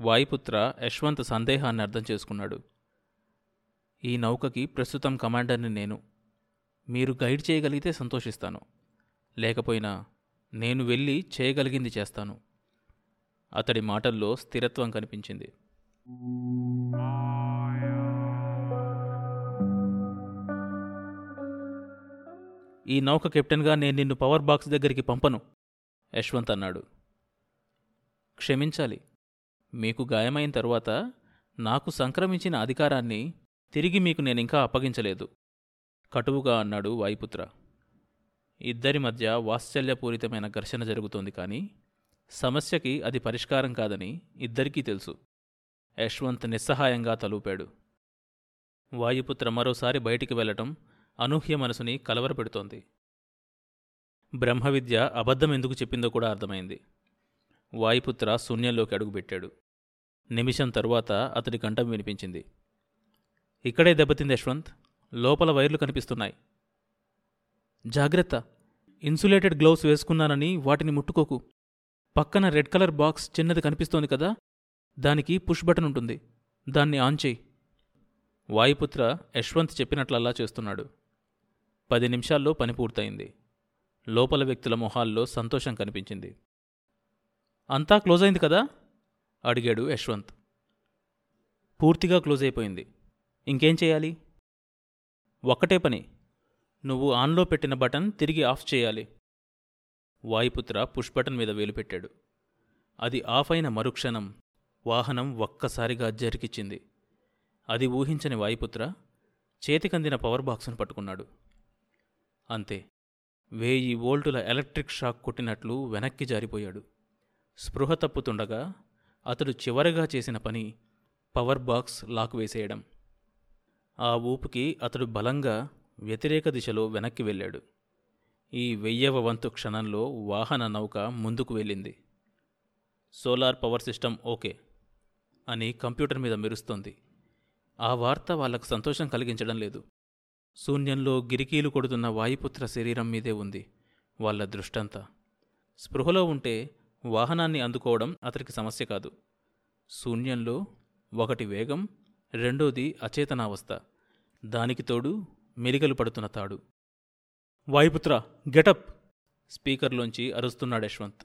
వాయుపుత్ర యశ్వంత్ సందేహాన్ని అర్థం చేసుకున్నాడు. ఈ నౌకకి ప్రస్తుతం కమాండర్ని నేను. మీరు గైడ్ చేయగలిగితే సంతోషిస్తాను. లేకపోయినా నేను వెళ్ళి చేయగలిగింది చేస్తాను. అతడి మాటల్లో స్థిరత్వం కనిపించింది. ఈ నౌక కెప్టెన్గా నేను నిన్ను పవర్ బాక్స్ దగ్గరికి పంపను యశ్వంత్ అన్నాడు. క్షమించాలి. మీకు గాయమైన తరువాత నాకు సంక్రమించిన అధికారాన్ని తిరిగి మీకు నేనింకా అప్పగించలేదు. కటువుగా అన్నాడు వాయుపుత్ర. ఇద్దరి మధ్య వాత్సల్యపూరితమైన ఘర్షణ జరుగుతోంది కానీ సమస్యకి అది పరిష్కారం కాదని ఇద్దరికీ తెలుసు. యశ్వంత్ నిస్సహాయంగా తలూపాడు. వాయుపుత్ర మరోసారి బయటికి వెళ్ళటం అనూహ్య మనసుని కలవరపెడుతోంది. బ్రహ్మవిద్య అబద్ధం ఎందుకు చెప్పిందో కూడా అర్థమైంది. వాయుపుత్ర శూన్యంలోకి అడుగుపెట్టాడు. నిమిషం తరువాత అతడి కంఠం వినిపించింది. ఇక్కడే దెబ్బతింది యశ్వంత్. లోపల వైర్లు కనిపిస్తున్నాయి. జాగ్రత్త. ఇన్సులేటెడ్ గ్లౌస్ వేసుకున్నానని వాటిని ముట్టుకోకు. పక్కన రెడ్ కలర్ బాక్స్ చిన్నది కనిపిస్తోంది కదా? దానికి పుష్ బటన్ ఉంటుంది. దాన్ని ఆన్ చేయి. వాయుపుత్ర యశ్వంత్ చెప్పినట్లల్లా చేస్తున్నాడు. పది నిమిషాల్లో పని పూర్తయింది. లోపల వ్యక్తుల మొహాల్లో సంతోషం కనిపించింది. అంతా క్లోజ్ అయింది కదా? అడిగాడు యశ్వంత్. పూర్తిగా క్లోజ్ అయిపోయింది. ఇంకేం చేయాలి? ఒక్కటే పని. నువ్వు ఆన్లో పెట్టిన బటన్ తిరిగి ఆఫ్ చేయాలి. వాయుపుత్ర పుష్ బటన్ మీద వేలు పెట్టాడు. అది ఆఫ్ అయిన మరుక్షణం వాహనం ఒక్కసారిగా జరికిచ్చింది. అది ఊహించని వాయుపుత్ర చేతికందిన పవర్ బాక్సును పట్టుకున్నాడు. అంతే. వేయి వోల్టుల ఎలక్ట్రిక్ షాక్ కొట్టినట్లు వెనక్కి జారిపోయాడు. స్పృహ తప్పుతుండగా అతడు చివరగా చేసిన పని పవర్ బాక్స్ లాక్ వేసేయడం. ఆ ఊపుకి అతడు బలంగా వ్యతిరేక దిశలో వెనక్కి వెళ్ళాడు. ఈ వెయ్యవ వంతు క్షణంలో వాహన నౌక ముందుకు వెళ్ళింది. సోలార్ పవర్ సిస్టమ్ ఓకే అని కంప్యూటర్ మీద మెరుస్తోంది. ఆ వార్త వాళ్ళకు సంతోషం కలిగించడం లేదు. శూన్యంలో గిరికీలు కొడుతున్న వాయుపుత్ర శరీరం మీదే ఉంది వాళ్ళ దృష్టంతా. స్పృహలో ఉంటే వాహనాన్ని అందుకోవడం అతనికి సమస్య కాదు. శూన్యంలో ఒకటి వేగం రెండోది అచేతనావస్థ. దానికి తోడు మెలికలు పడుతున్న తాడు. వాయుపుత్ర గెటప్ స్పీకర్లోంచి అరుస్తున్నాడు యశ్వంత్.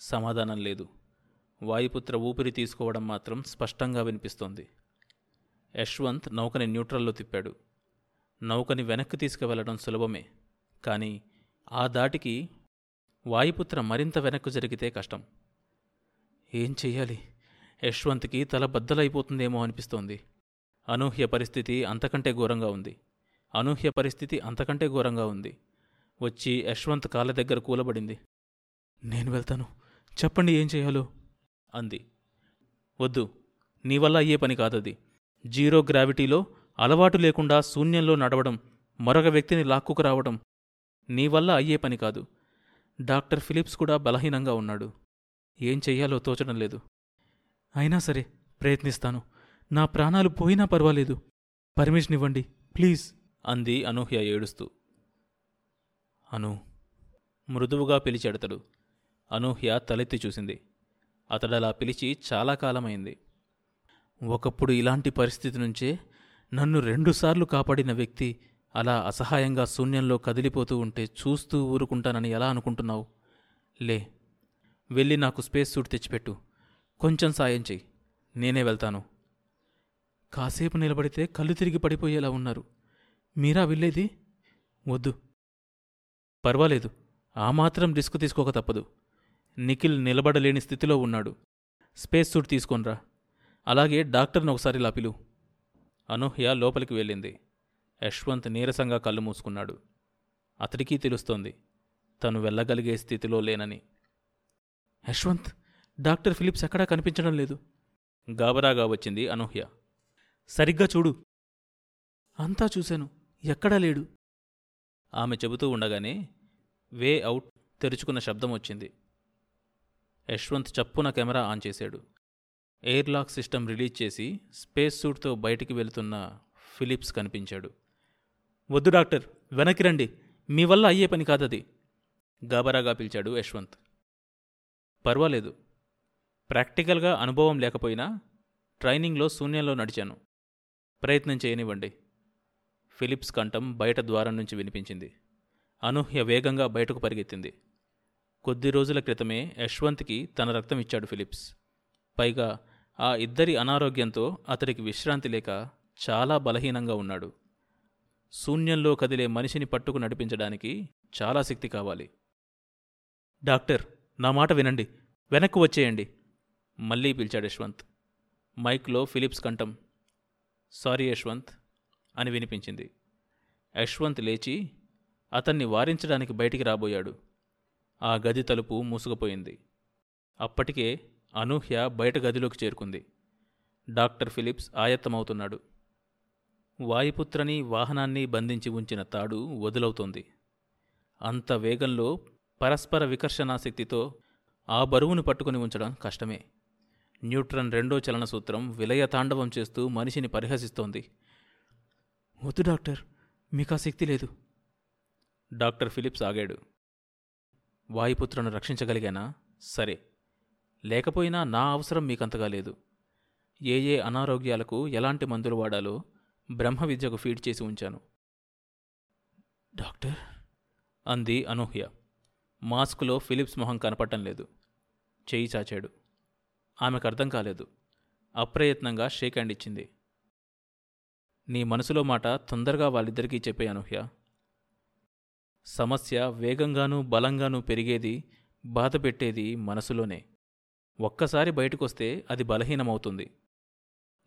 సమాధానం లేదు. వాయుపుత్ర ఊపిరి తీసుకోవడం మాత్రం స్పష్టంగా వినిపిస్తోంది. యశ్వంత్ నౌకని న్యూట్రల్లో తిప్పాడు. నౌకని వెనక్కి తీసుకువెళ్ళడం సులభమే. కానీ ఆ దాటికి వాయుపుత్ర మరింత వెనక్కు జరిగితే కష్టం. ఏం చెయ్యాలి? యశ్వంత్కి తల బద్దలైపోతుందేమో అనిపిస్తోంది. అనూహ్య పరిస్థితి అంతకంటే ఘోరంగా ఉంది. అనూహ్య పరిస్థితి అంతకంటే ఘోరంగా ఉంది. వచ్చి యశ్వంత్ కాళ్ళ దగ్గర కూలబడింది. నేను వెళ్తాను. చెప్పండి ఏం చేయాలో? అంది. వద్దు. నీ వల్ల అయ్యే పని కాదది. జీరో గ్రావిటీలో అలవాటు లేకుండా శూన్యంలో నడవడం మరొక వ్యక్తిని లాక్కుకు రావడం నీ వల్ల అయ్యే పని కాదు. డాక్టర్ ఫిలిప్స్ కూడా బలహీనంగా ఉన్నాడు. ఏం చెయ్యాలో తోచడం లేదు. అయినా సరే ప్రయత్నిస్తాను. నా ప్రాణాలు పోయినా పర్వాలేదు. పర్మిషన్ ఇవ్వండి ప్లీజ్. అంది అనూహ్య ఏడుస్తూ. అను. మృదువుగా పిలిచాడతడు. అనూహ్య తలెత్తి చూసింది. అతడలా పిలిచి చాలా కాలమైంది. ఒకప్పుడు ఇలాంటి పరిస్థితి నుంచే నన్ను రెండుసార్లు కాపాడిన వ్యక్తి అలా అసహాయంగా శూన్యంలో కదిలిపోతూ ఉంటే చూస్తూ ఊరుకుంటానని ఎలా అనుకుంటున్నావు? లే వెళ్ళి నాకు స్పేస్ సూట్ తెచ్చిపెట్టు. కొంచెం సాయం చెయ్యి. నేనే వెళ్తాను. కాసేపు నిలబడితే కళ్ళు తిరిగి పడిపోయేలా ఉన్నారు. మీరా వెళ్ళేది? వద్దు. పర్వాలేదు. ఆ మాత్రం రిస్క్ తీసుకోక తప్పదు. నిఖిల్ నిలబడలేని స్థితిలో ఉన్నాడు. స్పేస్ సూట్ తీసుకోనరా. అలాగే డాక్టర్ని ఒకసారి లాపిలు. అనూహ్య లోపలికి వెళ్ళింది. యశ్వంత్ నీరసంగా కళ్ళు మూసుకున్నాడు. అతడికి తెలుస్తోంది తను వెళ్ళగలిగే స్థితిలో లేనని. యశ్వంత్ డాక్టర్ ఫిలిప్స్ ఎక్కడా కనిపించడం లేదు? గాబరాగా వచ్చింది అనూహ్య. సరిగ్గా చూడు. అంతా చూశాను ఎక్కడా లేడు. ఆమె చెబుతూ ఉండగానే వే అవుట్ తెరుచుకున్న శబ్దం వచ్చింది. యశ్వంత్ చప్పున కెమెరా ఆన్ చేశాడు. ఎయిర్లాక్ సిస్టమ్ రిలీజ్ చేసి స్పేస్ సూట్తో బయటికి వెళుతున్న ఫిలిప్స్ కనిపించాడు. వద్దు డాక్టర్ వెనక్కి రండి. మీ వల్ల అయ్యే పని కాదది. గాబరాగా పిలిచాడు యశ్వంత్. పర్వాలేదు. ప్రాక్టికల్గా అనుభవం లేకపోయినా ట్రైనింగ్లో శూన్యంలో నడిచాను. ప్రయత్నం చేయనివ్వండి. ఫిలిప్స్ కంఠం బయట ద్వారం నుంచి వినిపించింది. అనూహ్య వేగంగా బయటకు పరిగెత్తింది. కొద్ది రోజుల క్రితమే యశ్వంత్కి తన రక్తం ఇచ్చాడు ఫిలిప్స్. పైగా ఆ ఇద్దరి అనారోగ్యంతో అతడికి విశ్రాంతి లేక చాలా బలహీనంగా ఉన్నాడు. శూన్యంలో కదిలే మనిషిని పట్టుకు నడిపించడానికి చాలా శక్తి కావాలి. డాక్టర్ నా మాట వినండి. వెనక్కు వచ్చేయండి. మళ్ళీ పిలిచాడు యశ్వంత్. మైక్లో ఫిలిప్స్ కంఠం సారీ యశ్వంత్ అని వినిపించింది. యశ్వంత్ లేచి అతన్ని వారించడానికి బయటికి రాబోయాడు. ఆ గది తలుపు మూసుకుపోయింది. అప్పటికే అనూహ్య బయట గదిలోకి చేరుకుంది. Doctor Philips ఆయత్తమవుతున్నాడు. వాయుపుత్రని వాహనాన్ని బంధించి ఉంచిన తాడు వదులవుతోంది. అంత వేగంలో పరస్పర వికర్షణాశక్తితో ఆ బరువును పట్టుకుని ఉంచడం కష్టమే. న్యూట్రన్ రెండో చలన సూత్రం విలయ తాండవం చేస్తూ మనిషిని పరిహసిస్తోంది. వద్దు డాక్టర్ మీకు ఆ శక్తి లేదు. డాక్టర్ ఫిలిప్స్ ఆగాడు. వాయుపుత్రను రక్షించగలిగానా? సరే. లేకపోయినా నా అవసరం మీకంతగా లేదు. ఏ ఏ అనారోగ్యాలకు ఎలాంటి మందులు వాడాలో బ్రహ్మ విద్యకు ఫీడ్ చేసి ఉంచాను. డాక్టర్? అంది అనూహ్య. మాస్క్లో ఫిలిప్స్ మొహం కనపడటం లేదు. చేయి చాచాడు. ఆమెకు అర్థం కాలేదు. అప్రయత్నంగా షేక్ హ్యాండ్ ఇచ్చింది. నీ మనసులో మాట తొందరగా వాళ్ళిద్దరికీ చెప్పే అనూహ్య. సమస్య వేగంగానూ బలంగానూ పెరిగేది బాధ పెట్టేది మనసులోనే. ఒక్కసారి బయటకొస్తే అది బలహీనమవుతుంది.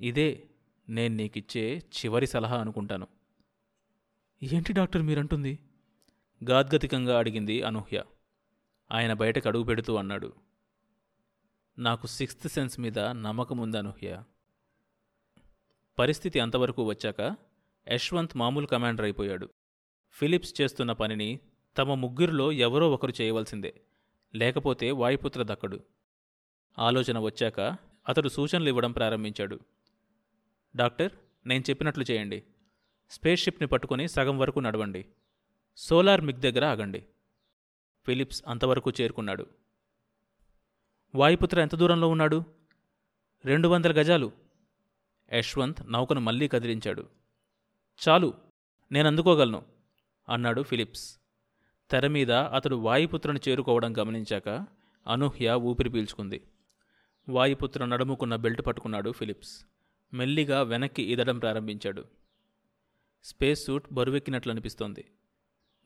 ఇదే నేను నీకిచ్చే చివరి సలహా అనుకుంటాను. ఏంటి డాక్టర్ మీరంటుంది? గాద్గతికంగా అడిగింది అనూహ్య. ఆయన బయటకు అడుగు పెడుతూ అన్నాడు. నాకు సిక్స్త్ సెన్స్ మీద నమ్మకం ఉంది అనూహ్య. పరిస్థితి అంతవరకు వచ్చాక యశ్వంత్ మామూలు కమాండర్ అయిపోయాడు. ఫిలిప్స్ చేస్తున్న పనిని తమ ముగ్గురిలో ఎవరో ఒకరు చేయవలసిందే. లేకపోతే వాయుపుత్ర దక్కడు. ఆలోచన వచ్చాక అతడు సూచనలు ఇవ్వడం ప్రారంభించాడు. డాక్టర్ నేను చెప్పినట్లు చేయండి. స్పేస్ షిప్ని పట్టుకొని సగం వరకు నడవండి. సోలార్ మిగ్ దగ్గర ఆగండి. ఫిలిప్స్ అంతవరకు చేరుకున్నాడు. వాయుపుత్ర ఎంత దూరంలో ఉన్నాడు? రెండు వందల గజాలు. యశ్వంత్ నౌకను మళ్ళీ కదిలించాడు. చాలు నేను అందుకోగలను అన్నాడు ఫిలిప్స్. తెర మీద అతడు వాయుపుత్రను చేరుకోవడం గమనించాక అనూహ్య ఊపిరి పీల్చుకుంది. వాయుపుత్ర నడుముకున్న బెల్ట్ పట్టుకున్నాడు ఫిలిప్స్. మెల్లిగా వెనక్కి ఈదడం ప్రారంభించాడు. స్పేస్ సూట్ బరువెక్కినట్లు అనిపిస్తోంది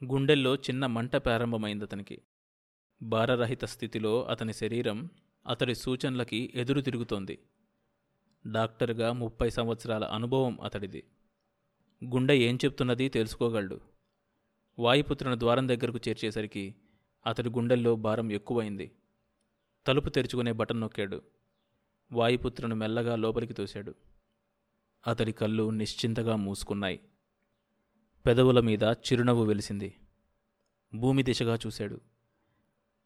గుండెల్లో చిన్న మంట ప్రారంభమైంది అతనికి. భారరహిత స్థితిలో అతని శరీరం అతడి సూచనలకి ఎదురు తిరుగుతోంది. డాక్టర్గా ముప్పై సంవత్సరాల అనుభవం అతడిది. గుండె ఏం చెప్తున్నది తెలుసుకోగలడు. వాయుపుత్రుని ద్వారం దగ్గరకు చేర్చేసరికి అతడి గుండెల్లో భారం ఎక్కువైంది. తలుపు తెరుచుకునే బటన్ నొక్కాడు. వాయుపుత్రను మెల్లగా లోపలికి తోశాడు. అతడి కళ్ళు నిశ్చింతగా మూసుకున్నాయి. పెదవుల మీద చిరునవ్వు వెలిసింది. భూమి దిశగా చూశాడు.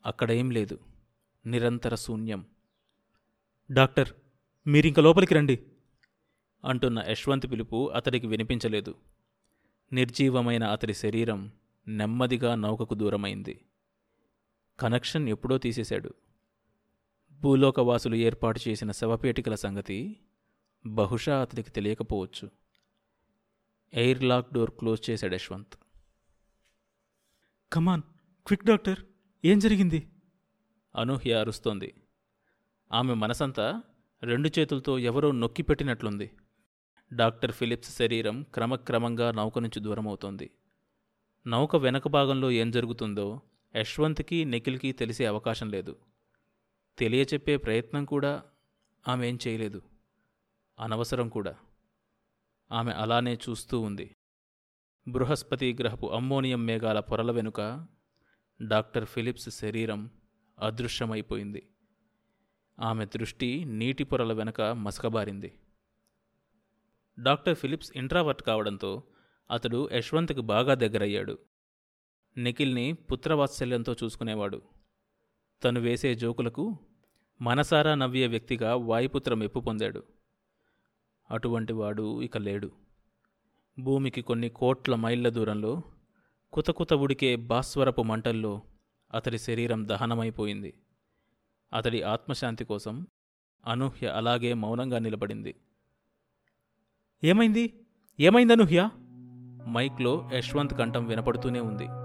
అక్కడేం లేదు. నిరంతర శూన్యం. డాక్టర్ మీరింక లోపలికి రండి అంటున్న యశ్వంత్ పిలుపు అతడికి వినిపించలేదు. నిర్జీవమైన అతడి శరీరం నెమ్మదిగా నౌకకు దూరమైంది. కనెక్షన్ ఎప్పుడో తీసేశాడు. భూలోకవాసులు ఏర్పాటు చేసిన శవపేటికల సంగతి బహుశా అతడికి తెలియకపోవచ్చు. ఎయిర్ లాక్ డోర్ క్లోజ్ చేశాడు యశ్వంత్. కమాన్ క్విక్ డాక్టర్ ఏం జరిగింది? అనూహ్య అరుస్తోంది. ఆమె మనసంతా రెండు చేతులతో ఎవరో నొక్కి పెట్టినట్లుంది. డాక్టర్ ఫిలిప్స్ శరీరం క్రమక్రమంగా నౌక నుంచి దూరమవుతోంది. నౌక వెనక భాగంలో ఏం జరుగుతుందో యశ్వంత్కి నిఖిల్కి తెలిసే అవకాశం లేదు. తెలియచెప్పే ప్రయత్నం కూడా ఆమె ఏం చేయలేదు. అనవసరం కూడా. ఆమె అలానే చూస్తూ ఉంది. బృహస్పతి గ్రహపు అమ్మోనియం మేఘాల పొరల వెనుక డాక్టర్ ఫిలిప్స్ శరీరం అదృశ్యమైపోయింది. ఆమె దృష్టి నీటి పొరల వెనక మసకబారింది. డాక్టర్ ఫిలిప్స్ ఇంట్రావర్ట్ కావడంతో అతడు యశ్వంత్కి బాగా దగ్గరయ్యాడు. నిఖిల్ని పుత్రవాత్సల్యంతో చూసుకునేవాడు. తను వేసే జోకులకు మనసారా నవ్వే వ్యక్తిగా వాయుపుత్ర మెప్పు పొందాడు. అటువంటి వాడు ఇక లేడు. భూమికి కొన్ని కోట్ల మైళ్ళ దూరంలో కుతకుత ఉడికే భాస్వరపు మంటల్లో అతడి శరీరం దహనమైపోయింది. అతడి ఆత్మశాంతి కోసం అనూహ్య అలాగే మౌనంగా నిలబడింది. ఏమైంది? ఏమైంది అనూహ్య? మైక్లో యశ్వంత్ కంఠం వినపడుతూనే ఉంది.